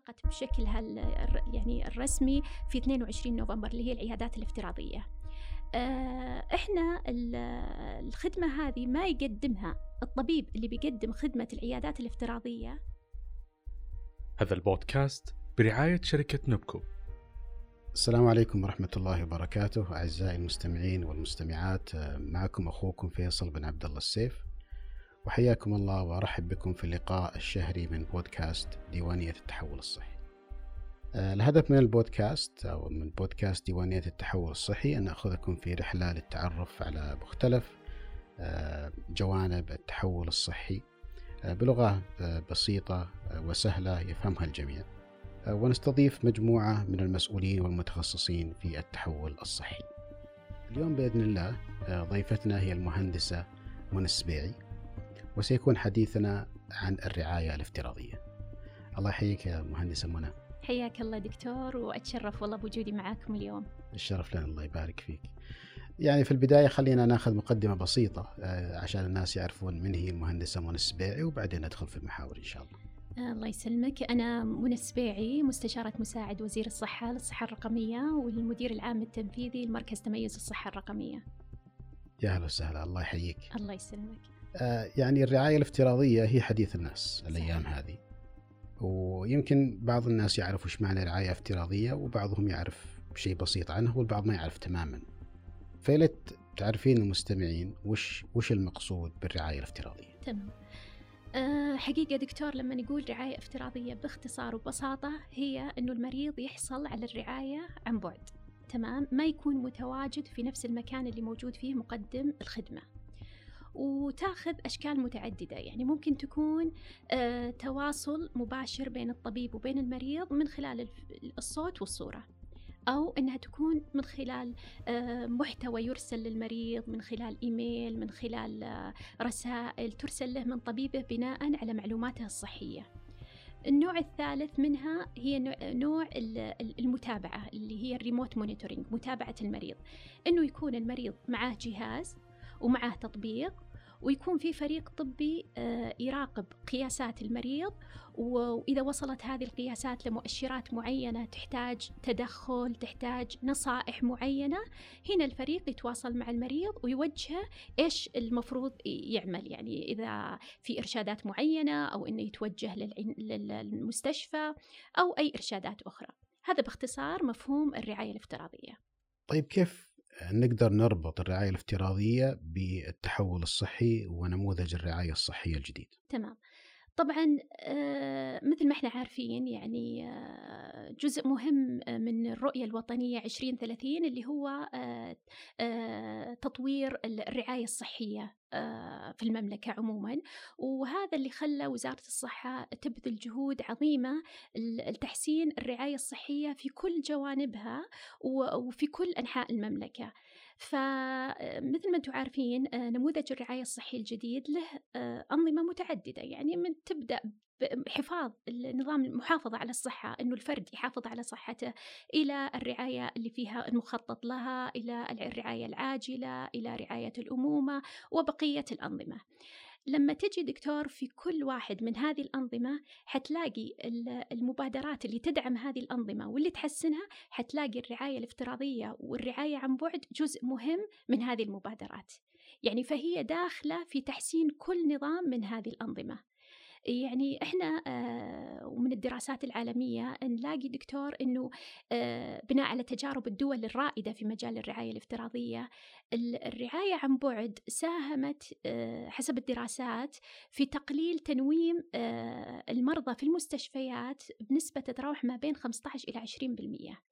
أغلقت بشكلها يعني الرسمي في 22 نوفمبر اللي هي العيادات الافتراضية. آه، إحنا الخدمة هذه ما يقدمها الطبيب اللي بيقدم خدمة العيادات الافتراضية؟ هذا البودكاست برعاية شركة نوبكو. السلام عليكم ورحمة الله وبركاته أعزائي المستمعين والمستمعات. آه، معكم أخوكم فيصل بن عبد الله السيف. وحياكم الله وأرحب بكم في اللقاء الشهري من بودكاست ديوانية التحول الصحي. آه، الهدف من البودكاست أو من بودكاست ديوانية التحول الصحي أن أخذكم في رحلة للتعرف على مختلف آه، جوانب التحول الصحي بلغة بسيطة وسهلة يفهمها الجميع. ونستضيف مجموعة من المسؤولين والمتخصصين في التحول الصحي. اليوم بإذن الله آه، ضيفتنا هي المهندسة منى السبيعي. وسيكون حديثنا عن الرعاية الافتراضية. الله يحييك يا مهندسة منى. حياك الله دكتور وأتشرف والله بوجودي معاكم اليوم. الشرف لنا الله يبارك فيك. يعني في البداية خلينا ناخذ مقدمة بسيطة آه، عشان الناس يعرفون من هي المهندسة منى السبيعي وبعدين ندخل في المحاور إن شاء الله. الله يسلمك أنا منى السبيعي مستشارة مساعد وزير الصحة للصحة الرقمية والمدير العام التنفيذي لمركز تميز الصحة الرقمية يا أهلا وسهلا الله يحييك الله يسلمك آه يعني الرعاية الافتراضية هي حديث الناس الأيام هذه. ويمكن بعض الناس يعرف وش معنى رعاية افتراضية وبعضهم يعرف شيء بسيط عنه والبعض ما يعرف تماما. فيلت تعرفين المستمعين وش وش المقصود بالرعاية الافتراضية؟ تمام. أه حقيقة دكتور لما نقول رعاية افتراضية باختصار وببساطة هي أنه المريض يحصل على الرعاية عن بعد. تمام؟ ما يكون متواجد في نفس المكان اللي موجود فيه مقدم الخدمة. وتاخذ أشكال متعددة. يعني ممكن تكون أه تواصل مباشر بين الطبيب وبين المريض من خلال الصوت والصورة أو أنها تكون من خلال آه، محتوى يرسل للمريض من خلال إيميل من خلال آه، رسائل ترسل له من طبيبه بناء على معلوماته الصحية. النوع الثالث منها هي نوع المتابعة اللي هي الريموت مونيتورينج متابعة المريض. إنه يكون المريض معاه جهاز ومعاه تطبيق ويكون في فريق طبي آه، يراقب قياسات المريض وإذا وصلت هذه القياسات لمؤشرات معينة تحتاج تدخل تحتاج نصائح معينة هنا الفريق يتواصل مع المريض ويوجهه إيش المفروض يعمل. يعني إذا في إرشادات معينة أو إنه يتوجه للمستشفى أو أي إرشادات أخرى. هذا باختصار مفهوم الرعاية الافتراضية. طيب كيف نقدر نربط الرعاية الافتراضية بالتحول الصحي ونموذج الرعاية الصحية الجديد. تمام. طبعا آه، مثل ما إحنا عارفين يعني آه، جزء مهم من الرؤية الوطنية 2030 اللي هو آه، تطوير الرعاية الصحية في المملكة عموما. وهذا اللي خلى وزارة الصحة تبذل جهود عظيمة لتحسين الرعاية الصحية في كل جوانبها وفي كل أنحاء المملكة. فمثل ما أنتم عارفين نموذج الرعاية الصحية الجديد له أنظمة متعددة. يعني من تبدأ بحفاظ النظام المحافظة على الصحة أنه الفرد يحافظ على صحته إلى الرعاية اللي فيها المخطط لها إلى الرعاية العاجلة إلى رعاية الأمومة وبقية الأنظمة. لما تجي دكتور في كل واحد من هذه الأنظمة حتلاقي المبادرات اللي تدعم هذه الأنظمة واللي تحسنها حتلاقي الرعاية الافتراضية والرعاية عن بعد جزء مهم من هذه المبادرات. يعني فهي داخلة في تحسين كل نظام من هذه الأنظمة. يعني إحنا آه، ومن الدراسات العالمية نلاقي دكتور إنه آه، بناء على تجارب الدول الرائدة في مجال الرعاية الافتراضية الرعاية عن بعد ساهمت آه، حسب الدراسات في تقليل تنويم المرضى في المستشفيات بنسبة تتراوح ما بين 15 إلى 20%.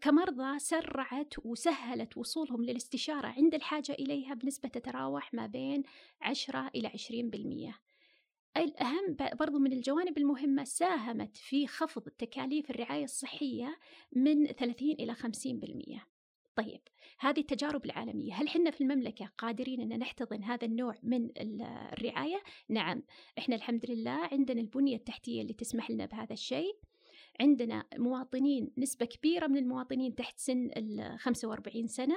كمرضى سرعت وسهلت وصولهم للاستشارة عند الحاجة إليها بنسبة تتراوح ما بين 10 إلى 20% الأهم برضو من الجوانب المهمة ساهمت في خفض تكاليف الرعاية الصحية من 30 إلى 50% طيب هذه التجارب العالمية هل حنا في المملكة قادرين أن نحتضن هذا النوع من الرعاية؟ نعم إحنا الحمد لله عندنا البنية التحتية اللي تسمح لنا بهذا الشيء. عندنا مواطنين نسبة كبيرة من المواطنين تحت سن ال 45 سنة.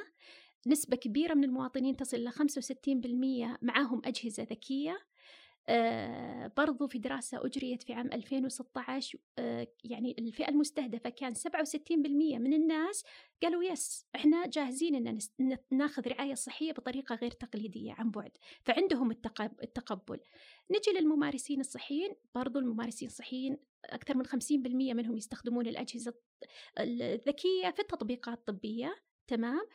نسبة كبيرة من المواطنين تصل إلى 65% معاهم أجهزة ذكية. برضو في دراسة أجريت في عام 2016 آه يعني الفئة المستهدفة كان 67% من الناس قالوا يس إحنا جاهزين إن ناخذ رعاية صحية بطريقة غير تقليدية عن بعد فعندهم التقبل. نجي للممارسين الصحيين برضو الممارسين الصحيين أكثر من 50% منهم يستخدمون الأجهزة الذكية في التطبيقات الطبية تمام؟ آه،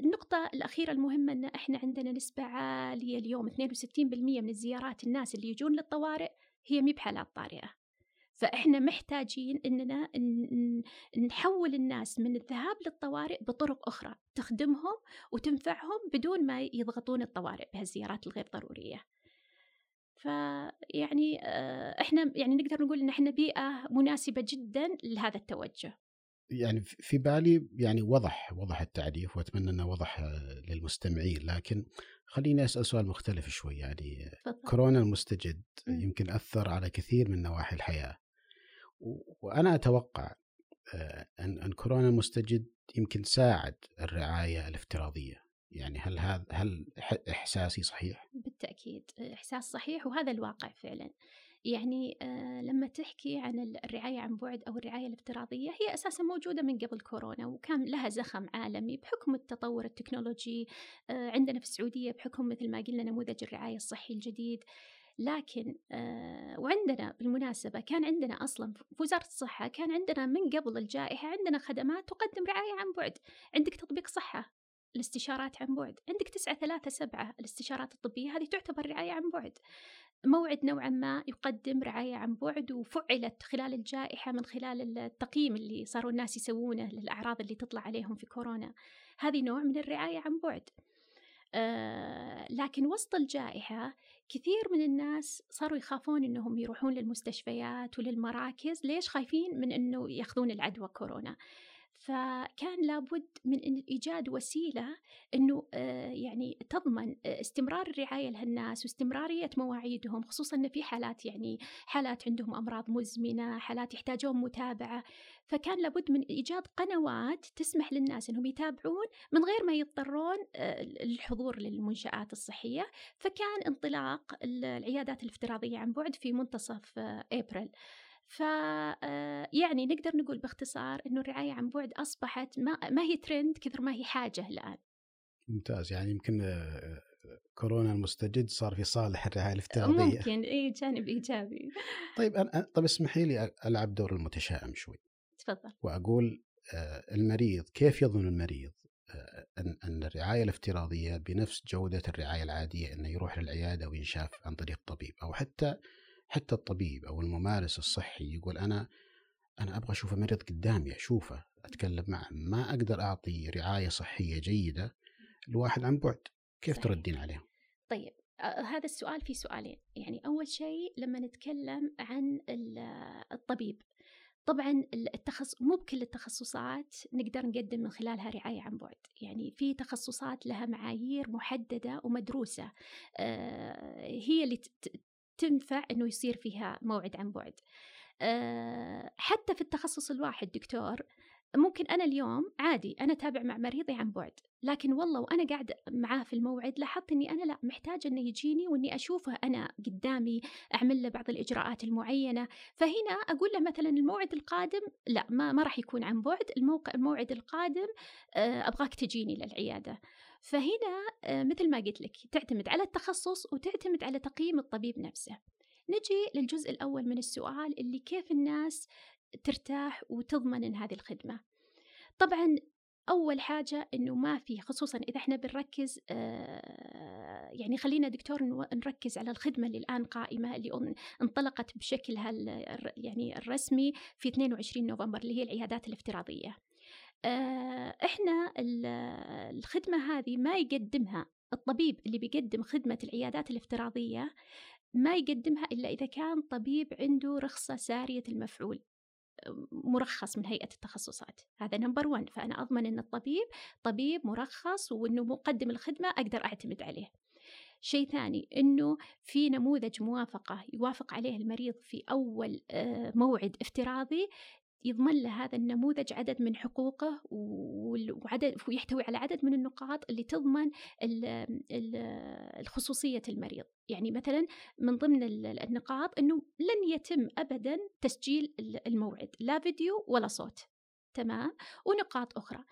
النقطة الأخيرة المهمة أن إحنا عندنا نسبة عالية اليوم 62% من الزيارات الناس اللي يجون للطوارئ هي مي بحالات طارئة فإحنا محتاجين أننا نحول الناس من الذهاب للطوارئ بطرق أخرى تخدمهم وتنفعهم بدون ما يضغطون الطوارئ بهالزيارات الغير ضرورية. فيعني آه، إحنا يعني نقدر نقول إن إحنا بيئة مناسبة جدا لهذا التوجه. يعني في بالي يعني وضح وضح التعريف وأتمنى إنه وضح للمستمعين لكن خليني أسأل سؤال مختلف شوي يعني فضل. كورونا المستجد. يمكن أثر على كثير من نواحي الحياة وأنا أتوقع آه، أن أن كورونا المستجد يمكن ساعد الرعاية الافتراضية يعني هل هذا هل إحساسي صحيح؟ بالتأكيد إحساس صحيح وهذا الواقع فعلا. يعني آه لما تحكي عن الرعاية عن بعد أو الرعاية الافتراضية هي أساسا موجودة من قبل كورونا وكان لها زخم عالمي بحكم التطور التكنولوجي آه عندنا في السعودية بحكم مثل ما قلنا نموذج الرعاية الصحي الجديد. لكن آه وعندنا بالمناسبة كان عندنا أصلا في وزارة الصحة كان عندنا من قبل الجائحة عندنا خدمات تقدم رعاية عن بعد. عندك تطبيق صحة. الاستشارات عن بعد. عندك تسعة ثلاثة سبعة الاستشارات الطبية هذه تعتبر رعاية عن بعد. موعد نوعا ما يقدم رعاية عن بعد وفعلت خلال الجائحة من خلال التقييم اللي صاروا الناس يسوونه للأعراض اللي تطلع عليهم في كورونا. هذه نوع من الرعاية عن بعد. آه لكن وسط الجائحة كثير من الناس صاروا يخافون إنهم يروحون للمستشفيات وللمراكز. ليش خايفين؟ من إنه يأخذون العدوى كورونا. فكان لابد من إيجاد وسيلة أنه آه، يعني تضمن آه، استمرار الرعاية لهالناس واستمرارية مواعيدهم خصوصا أن في حالات يعني حالات عندهم أمراض مزمنة حالات يحتاجون متابعة. فكان لابد من إيجاد قنوات تسمح للناس أنهم يتابعون من غير ما يضطرون آه، للحضور للمنشآت الصحية. فكان انطلاق العيادات الافتراضية عن بعد في منتصف أبريل. ف آه، يعني نقدر نقول باختصار إنه الرعاية عن بعد أصبحت ما, ما هي ترند كثر ما هي حاجة الآن. ممتاز يعني يمكن آه، كورونا المستجد صار في صالح الرعاية الافتراضية. ممكن إي جانب إيجابي. طيب أنا طيب اسمحي لي ألعب دور المتشائم شوي. تفضل. وأقول آه، المريض كيف يظن المريض أن أن الرعاية الافتراضية بنفس جودة الرعاية العادية إنه يروح للعيادة وينشاف عن طريق طبيب أو حتى حتى الطبيب أو الممارس الصحي يقول أنا أنا أبغى أشوف المريض قدامي أشوفه أتكلم معه. ما أقدر أعطي رعاية صحية جيدة لواحد عن بعد. كيف صحيح. تردين عليهم طيب هذا السؤال في سؤالين. يعني أول شيء لما نتكلم عن الطبيب. طبعا التخصص مو بكل التخصصات نقدر نقدم من خلالها رعاية عن بعد. يعني في تخصصات لها معايير محددة ومدروسة. هي اللي تنفع إنه يصير فيها موعد عن بعد. أه حتى في التخصص الواحد دكتور ممكن أنا اليوم عادي أنا اتابع مع مريضي عن بعد لكن والله وأنا قاعد معاه في الموعد لاحظت إني أنا لا محتاجة إنه يجيني وإني أشوفه أنا قدامي أعمل له بعض الإجراءات المعينة. فهنا أقول له مثلا الموعد القادم لا ما ما راح يكون عن بعد الموقع الموعد القادم أه أبغاك تجيني للعيادة. فهنا آه، مثل ما قلت لك تعتمد على التخصص وتعتمد على تقييم الطبيب نفسه. نجي للجزء الأول من السؤال اللي كيف الناس ترتاح وتضمن إن هذه الخدمة طبعا أول حاجة إنه ما في خصوصا إذا إحنا بنركز آه يعني خلينا دكتور نركز على الخدمة اللي الآن قائمة اللي انطلقت بشكلها يعني الرسمي في 22 نوفمبر اللي هي العيادات الافتراضية. آه، إحنا الخدمة هذه ما يقدمها الطبيب اللي بيقدم خدمة العيادات الافتراضية ما يقدمها إلا إذا كان طبيب عنده رخصة سارية المفعول مرخص من هيئة التخصصات. هذا نمبر 1 فأنا أضمن أن الطبيب طبيب مرخص وأنه مقدم الخدمة أقدر أعتمد عليه. شيء ثاني أنه في نموذج موافقة يوافق عليه المريض في أول آه، موعد افتراضي يضمن له هذا النموذج عدد من حقوقه وعدد ويحتوي على عدد من النقاط اللي تضمن الخصوصية المريض. يعني مثلا من ضمن النقاط أنه لن يتم أبدا تسجيل الموعد لا فيديو ولا صوت. تمام؟ ونقاط أخرى.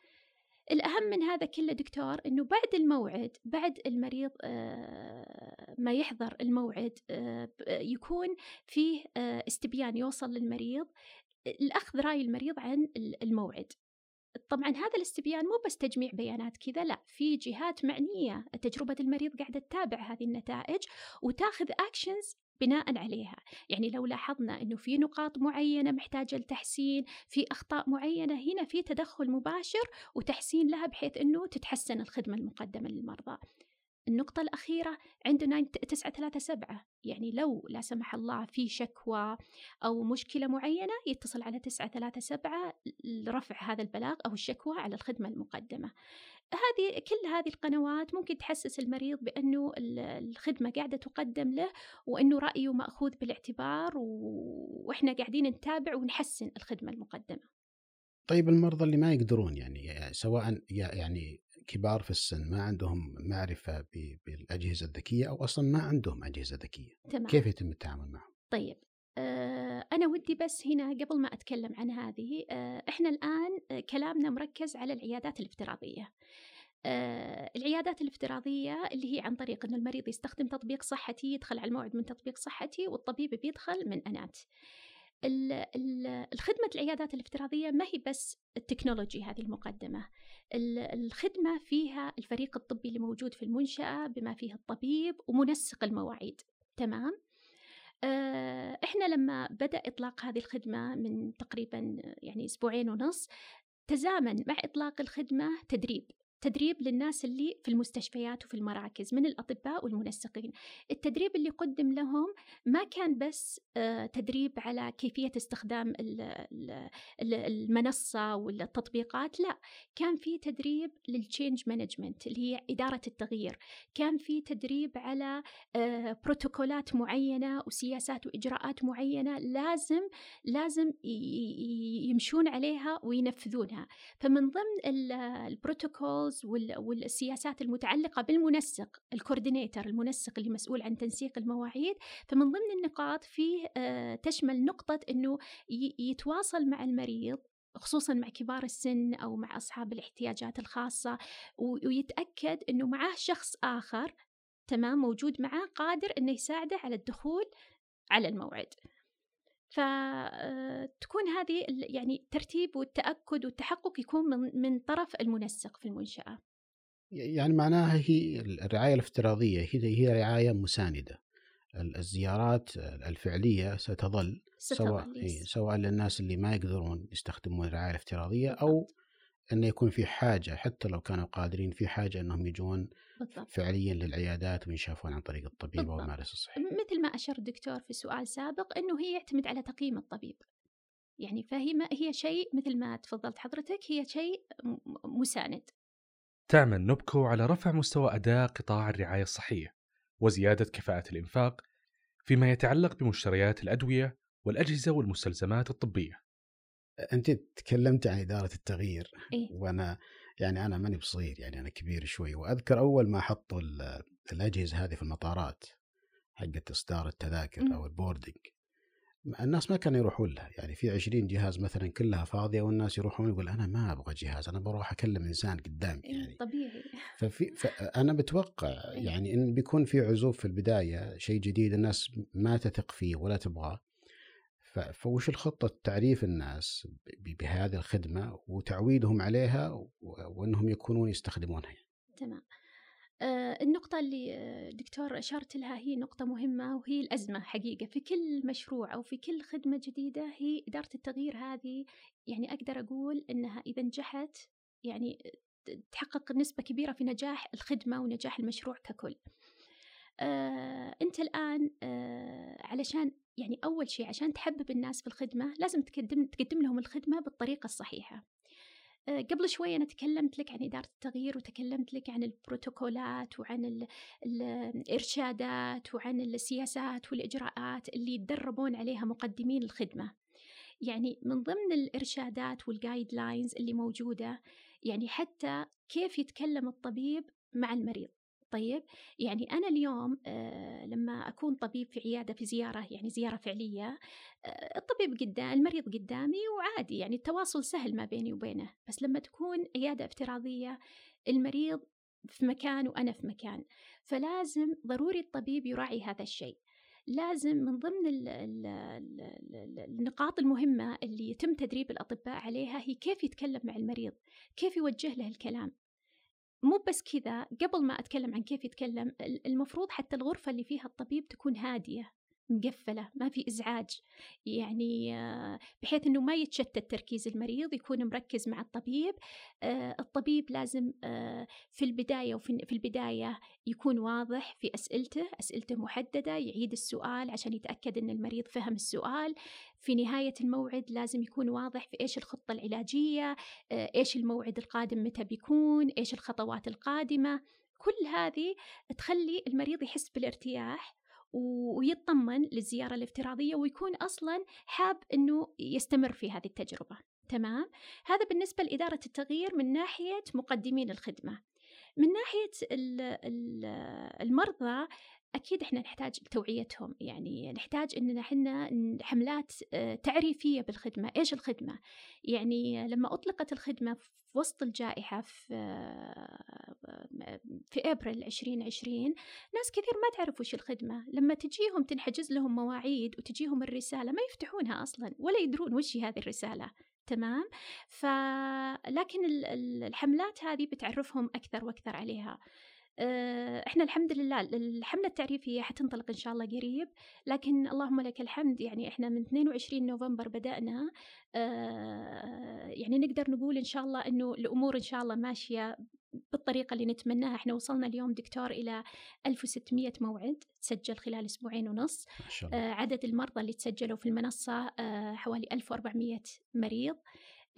الأهم من هذا كله دكتور أنه بعد الموعد بعد المريض آه، ما يحضر الموعد آه، يكون فيه آه، استبيان يوصل للمريض الأخذ رأي المريض عن الموعد. طبعا هذا الاستبيان مو بس تجميع بيانات كذا لا في جهات معنية. تجربة المريض قاعدة تتابع هذه النتائج وتأخذ أكشنز بناء عليها. يعني لو لاحظنا أنه في نقاط معينة محتاجة لتحسين في أخطاء معينة هنا في تدخل مباشر وتحسين لها بحيث أنه تتحسن الخدمة المقدمة للمرضى. النقطة الأخيرة عندنا تسعة ثلاثة سبعة. يعني لو لا سمح الله في شكوى أو مشكلة معينة يتصل على تسعة ثلاثة سبعة لرفع هذا البلاغ أو الشكوى على الخدمة المقدمة. هذه كل هذه القنوات ممكن تحسس المريض بأنه الخدمة قاعدة تقدم له وأنه رأيه مأخوذ بالاعتبار وإحنا قاعدين نتابع ونحسن الخدمة المقدمة. طيب المرضى اللي ما يقدرون يعني سواء يعني كبار في السن ما عندهم معرفة بالأجهزة الذكية أو أصلا ما عندهم أجهزة ذكية تمام. كيف يتم التعامل معهم؟ طيب آه، أنا ودي بس هنا قبل ما أتكلم عن هذه آه، إحنا الآن آه، كلامنا مركز على العيادات الافتراضية العيادات الافتراضية اللي هي عن طريق أن المريض يستخدم تطبيق صحتي يدخل على الموعد من تطبيق صحتي والطبيب بيدخل من أنات الخدمة العيادات الافتراضية ما هي بس التكنولوجي هذه المقدمة. الخدمة فيها الفريق الطبي اللي موجود في المنشأة بما فيه الطبيب ومنسق المواعيد. تمام؟ آه، إحنا لما بدأ إطلاق هذه الخدمة من تقريبا يعني أسبوعين ونص تزامن مع إطلاق الخدمة تدريب. تدريب للناس اللي في المستشفيات وفي المراكز من الأطباء والمنسقين. التدريب اللي قدم لهم ما كان بس آه، تدريب على كيفية استخدام المنصة والتطبيقات لا. كان في تدريب لل change management اللي هي إدارة التغيير. كان في تدريب على بروتوكولات آه، معينة وسياسات وإجراءات معينة لازم لازم يمشون عليها وينفذونها. فمن ضمن ال protocols والسياسات المتعلقة بالمنسق ال coordinator المنسق اللي مسؤول عن تنسيق المواعيد. فمن ضمن النقاط فيه آه، تشمل نقطة أنه يتواصل مع المريض خصوصا مع كبار السن أو مع أصحاب الاحتياجات الخاصة ويتأكد إنه معاه شخص آخر تمام موجود معاه قادر إنه يساعده على الدخول على الموعد. فتكون هذه يعني الترتيب والتأكد والتحقق يكون من, من طرف المنسق في المنشأة. يعني معناها هي الرعاية الافتراضية هي هي رعاية مساندة. الزيارات الفعلية ستظل سواء سواء للناس اللي ما يقدرون يستخدمون الرعاية الافتراضية أو انه يكون في حاجة حتى لو كانوا قادرين في حاجة إنهم يجون بالضبط. فعليا للعيادات وينشافون عن طريق الطبيب أو الممارس الصحي. مثل ما أشار الدكتور في سؤال سابق إنه هي يعتمد على تقييم الطبيب. يعني فهي ما هي شيء مثل ما تفضلت حضرتك هي شيء مساند. تعمل نبكو على رفع مستوى أداء قطاع الرعاية الصحية وزيادة كفاءة الإنفاق فيما يتعلق بمشتريات الأدوية والأجهزة والمستلزمات الطبية. انت تكلمت عن إدارة التغيير إيه؟ وأنا يعني أنا ماني بصغير يعني أنا كبير شوي وأذكر أول ما حطوا الأجهزة هذه في المطارات حقت إصدار التذاكر م. أو البوردنج الناس ما كانوا يروحون لها يعني في 20 جهاز مثلا كلها فاضية والناس يروحون يقول أنا ما أبغى جهاز أنا بروح أكلم إنسان قدامي إيه، يعني طبيعي ففي فانا بتوقع إيه. يعني إن بيكون في عزوف في البداية شيء جديد الناس ما تثق فيه ولا تبغاه فوش الخطة تعريف الناس بهذه الخدمة وتعويدهم عليها وأنهم يكونون يستخدمونها تمام. آه النقطة اللي آه، دكتور أشرت لها هي نقطة مهمة وهي الأزمة حقيقة. في كل مشروع أو في كل خدمة جديدة هي إدارة التغيير هذه يعني أقدر أقول أنها إذا نجحت يعني تحقق نسبة كبيرة في نجاح الخدمة ونجاح المشروع ككل. آه أنت الآن علشان يعني أول شيء عشان تحبب الناس في الخدمة لازم تقدم تقدم لهم الخدمة بالطريقة الصحيحة. آه قبل شوي أنا تكلمت لك عن إدارة التغيير وتكلمت لك عن البروتوكولات وعن ال ال الإرشادات وعن السياسات والإجراءات اللي يتدربون عليها مقدمين الخدمة. يعني من ضمن الإرشادات والجايد لاينز اللي موجودة يعني حتى كيف يتكلم الطبيب مع المريض طيب يعني أنا اليوم آه لما أكون طبيب في عيادة في زيارة يعني زيارة فعلية آه الطبيب قدام المريض قدامي وعادي يعني التواصل سهل ما بيني وبينه. بس لما تكون عيادة افتراضية المريض في مكان وأنا في مكان فلازم ضروري الطبيب يراعي هذا الشيء. لازم من ضمن ال ال ال النقاط المهمة اللي يتم تدريب الأطباء عليها هي كيف يتكلم مع المريض كيف يوجه له الكلام. مو بس كذا قبل ما أتكلم عن كيف يتكلم المفروض حتى الغرفة اللي فيها الطبيب تكون هادية. مقفلة ما في إزعاج. يعني آه، بحيث أنه ما يتشتت تركيز المريض يكون مركز مع الطبيب. آه، الطبيب لازم آه، في البداية وفي في البداية يكون واضح في أسئلته أسئلته محددة يعيد السؤال عشان يتأكد أن المريض فهم السؤال. في نهاية الموعد لازم يكون واضح في إيش الخطة العلاجية إيش الموعد القادم متى بيكون إيش الخطوات القادمة. كل هذه تخلي المريض يحس بالارتياح. ويطمن للزيارة الافتراضية ويكون أصلا حاب أنه يستمر في هذه التجربة. تمام؟ هذا بالنسبة لإدارة التغيير من ناحية مقدمين الخدمة. من ناحية المرضى أكيد إحنا نحتاج توعيتهم. يعني نحتاج إننا إحنا حملات آه، تعريفية بالخدمة. إيش الخدمة؟ يعني لما أطلقت الخدمة في وسط الجائحة في آه، في إبريل 2020 ناس كثير ما تعرف وش الخدمة. لما تجيهم تنحجز لهم مواعيد وتجيهم الرسالة ما يفتحونها أصلا ولا يدرون وش هذه الرسالة. تمام؟ ف لكن الحملات هذه بتعرفهم أكثر وأكثر عليها. إحنا الحمد لله الحملة التعريفية حتنطلق إن شاء الله قريب لكن اللهم لك الحمد يعني إحنا من 22 نوفمبر بدأنا آه، يعني نقدر نقول إن شاء الله إنه الأمور إن شاء الله ماشية بالطريقة اللي نتمناها. إحنا وصلنا اليوم دكتور إلى 1600 موعد تسجل خلال أسبوعين ونص. آه عدد المرضى اللي تسجلوا في المنصة آه حوالي 1400 مريض.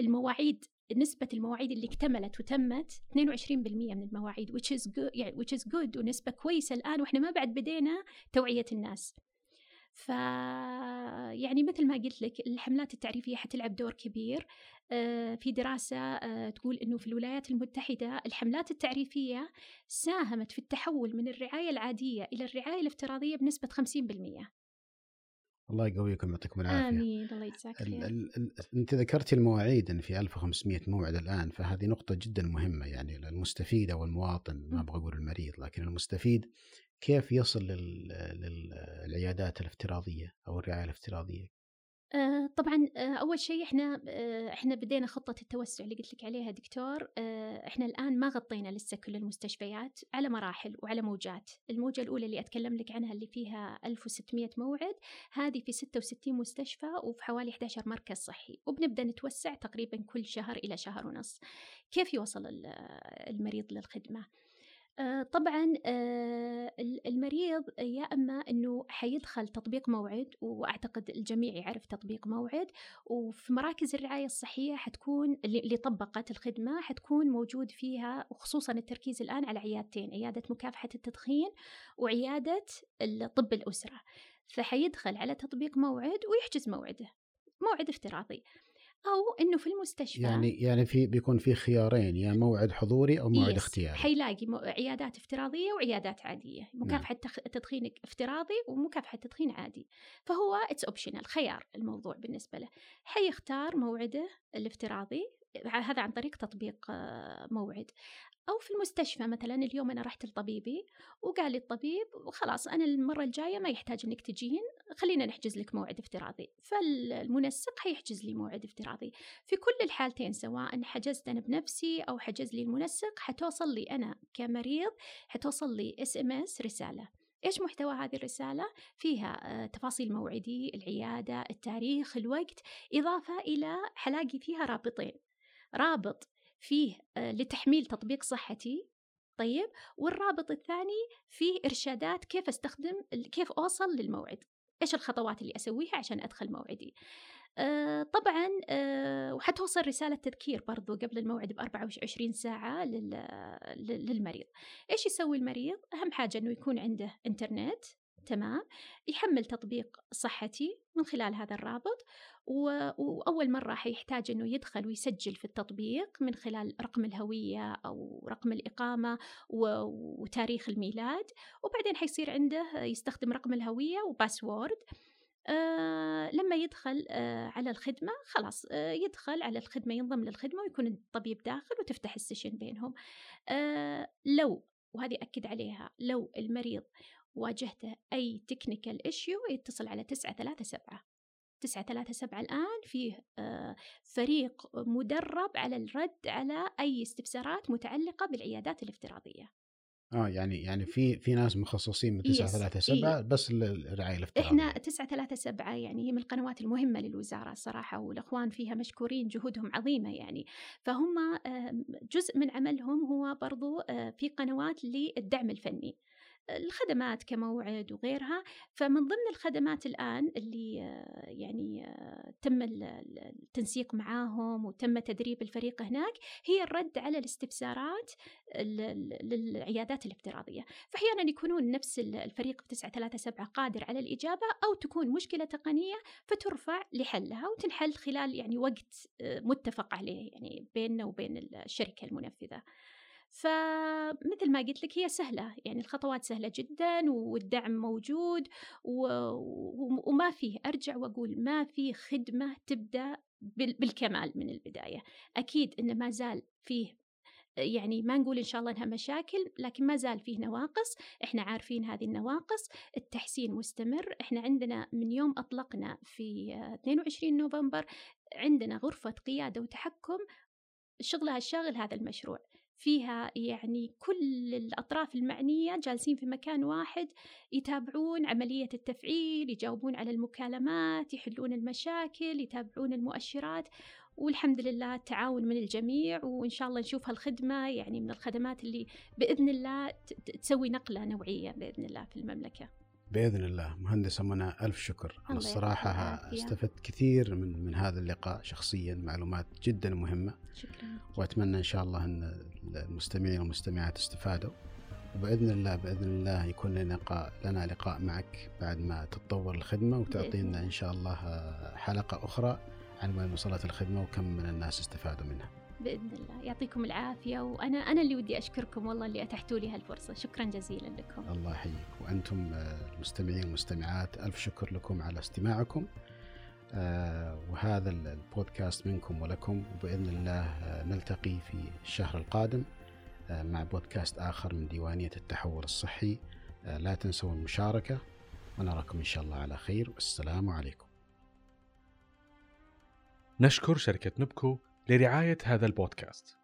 المواعيد نسبة المواعيد اللي اكتملت وتمت 22% من المواعيد which is good يعني which is good ونسبة كويسة الآن وإحنا ما بعد بدينا توعية الناس. ف يعني مثل ما قلت لك الحملات التعريفية حتلعب دور كبير. آه، في دراسة آه، تقول أنه في الولايات المتحدة الحملات التعريفية ساهمت في التحول من الرعاية العادية إلى الرعاية الافتراضية بنسبة 50% الله يقويكم ويعطيكم العافية. آمين الله يجزاك خير. أنت ذكرتي المواعيد إن في 1500 موعد الآن فهذه نقطة جدا مهمة يعني المستفيد أو المواطن ما أبغى أقول المريض لكن المستفيد كيف يصل للعيادات الافتراضية أو الرعاية الافتراضية؟ آه، طبعا آه، أول شيء إحنا آه، إحنا بدينا خطة التوسع اللي قلت لك عليها دكتور. إحنا الآن ما غطينا لسه كل المستشفيات على مراحل وعلى موجات. الموجة الأولى اللي أتكلم لك عنها اللي فيها 1600 موعد هذه في 66 مستشفى وفي حوالي 11 مركز صحي وبنبدأ نتوسع تقريبا كل شهر إلى شهر ونص. كيف يوصل المريض للخدمة؟ آه، طبعا آه، المريض يا إما إنه حيدخل تطبيق موعد وأعتقد الجميع يعرف تطبيق موعد وفي مراكز الرعاية الصحية حتكون اللي طبقت الخدمة حتكون موجود فيها وخصوصا التركيز الآن على عيادتين عيادة مكافحة التدخين وعيادة طب الأسرة. فحيدخل على تطبيق موعد ويحجز موعده موعد افتراضي. أو إنه في المستشفى. يعني يعني في بيكون في خيارين يا موعد حضوري أو موعد افتراضي. حيلاقي عيادات افتراضية وعيادات عادية مكافحة نعم. تدخين افتراضي ومكافحة تدخين عادي. فهو it's optional خيار الموضوع بالنسبة له. حيختار موعده الافتراضي هذا عن طريق تطبيق آه، موعد. أو في المستشفى مثلا اليوم أنا رحت لطبيبي وقال لي الطبيب وخلاص أنا المرة الجاية ما يحتاج إنك تجين خلينا نحجز لك موعد افتراضي. فالمنسق حيحجز لي موعد افتراضي. في كل الحالتين سواء حجزت أنا بنفسي أو حجز لي المنسق حتوصل لي أنا كمريض حتوصل لي SMS رسالة. إيش محتوى هذه الرسالة؟ فيها آه، تفاصيل موعدي العيادة التاريخ الوقت إضافة إلى حلاقي فيها رابطين. رابط فيه آه، لتحميل تطبيق صحتي طيب والرابط الثاني فيه إرشادات كيف أستخدم كيف أوصل للموعد إيش الخطوات اللي أسويها عشان أدخل موعدي. آه طبعا آه وحتوصل رسالة تذكير برضو قبل الموعد ب 24 ساعة للمريض. إيش يسوي المريض؟ أهم حاجة أنه يكون عنده إنترنت. تمام يحمل تطبيق صحتي من خلال هذا الرابط وأول مرة حيحتاج أنه يدخل ويسجل في التطبيق من خلال رقم الهوية أو رقم الإقامة وتاريخ الميلاد وبعدين حيصير عنده يستخدم رقم الهوية و password. آه لما يدخل آه على الخدمة خلاص آه يدخل على الخدمة ينضم للخدمة ويكون الطبيب داخل وتفتح ال session بينهم. آه لو وهذه أكد عليها لو المريض واجهته أي technical issue يتصل على تسعة ثلاثة سبعة. تسعة ثلاثة سبعة الآن فيه آه فريق مدرب على الرد على أي استفسارات متعلقة بالعيادات الافتراضية. آه يعني يعني في في ناس مخصصين من 9 3 7 بس للرعاية الافتراضية. إحنا 9 3 7 يعني هي من القنوات المهمة للوزارة الصراحة والإخوان فيها مشكورين جهودهم عظيمة يعني. فهم جزء من عملهم هو برضو آه، في قنوات للدعم الفني. الخدمات كموعد وغيرها. فمن ضمن الخدمات الآن اللي يعني تم التنسيق معاهم وتم تدريب الفريق هناك هي الرد على الاستفسارات للعيادات الافتراضية. فأحيانا يكونون نفس الفريق في 937 قادر على الإجابة أو تكون مشكلة تقنية فترفع لحلها وتنحل خلال يعني وقت آه، متفق عليه يعني بيننا وبين الشركة المنفذة. فمثل ما قلت لك هي سهلة يعني الخطوات سهلة جدا والدعم موجود. وما فيه أرجع وأقول ما في خدمة تبدأ بالكمال من البداية. أكيد إنه ما زال فيه يعني ما نقول إن شاء الله إنها مشاكل لكن ما زال فيه نواقص. إحنا عارفين هذه النواقص التحسين مستمر. إحنا عندنا من يوم أطلقنا في 22 نوفمبر عندنا غرفة قيادة وتحكم شغلها الشاغل هذا المشروع. فيها يعني كل الأطراف المعنية جالسين في مكان واحد يتابعون عملية التفعيل يجاوبون على المكالمات يحلون المشاكل يتابعون المؤشرات والحمد لله التعاون من الجميع وإن شاء الله نشوف هالخدمة يعني من الخدمات اللي بإذن الله تسوي نقلة نوعية بإذن الله في المملكة. بإذن الله. مهندسه منى ألف شكر. أنا الصراحة استفدت كثير من من هذا اللقاء شخصيا معلومات جدا مهمة. شكرا. وأتمنى إن شاء الله أن المستمعين والمستمعات استفادوا. وبإذن الله بإذن الله يكون لنا لقاء لنا لقاء معك بعد ما تتطور الخدمة وتعطينا إن شاء الله حلقة أخرى عن وين وصلت الخدمة وكم من الناس استفادوا منها. بإذن الله. يعطيكم العافية وأنا أنا اللي ودي أشكركم والله اللي أتحتوا لي هالفرصة. شكرا جزيلا لكم. الله يحييك. وأنتم المستمعين والمستمعات ألف شكر لكم على استماعكم. آه، وهذا البودكاست منكم ولكم. وبإذن الله آه، نلتقي في الشهر القادم آه، مع بودكاست آخر من ديوانية التحول الصحي. لا تنسوا المشاركة. ونراكم إن شاء الله على خير. والسلام عليكم. نشكر شركة نبكو لرعاية هذا البودكاست.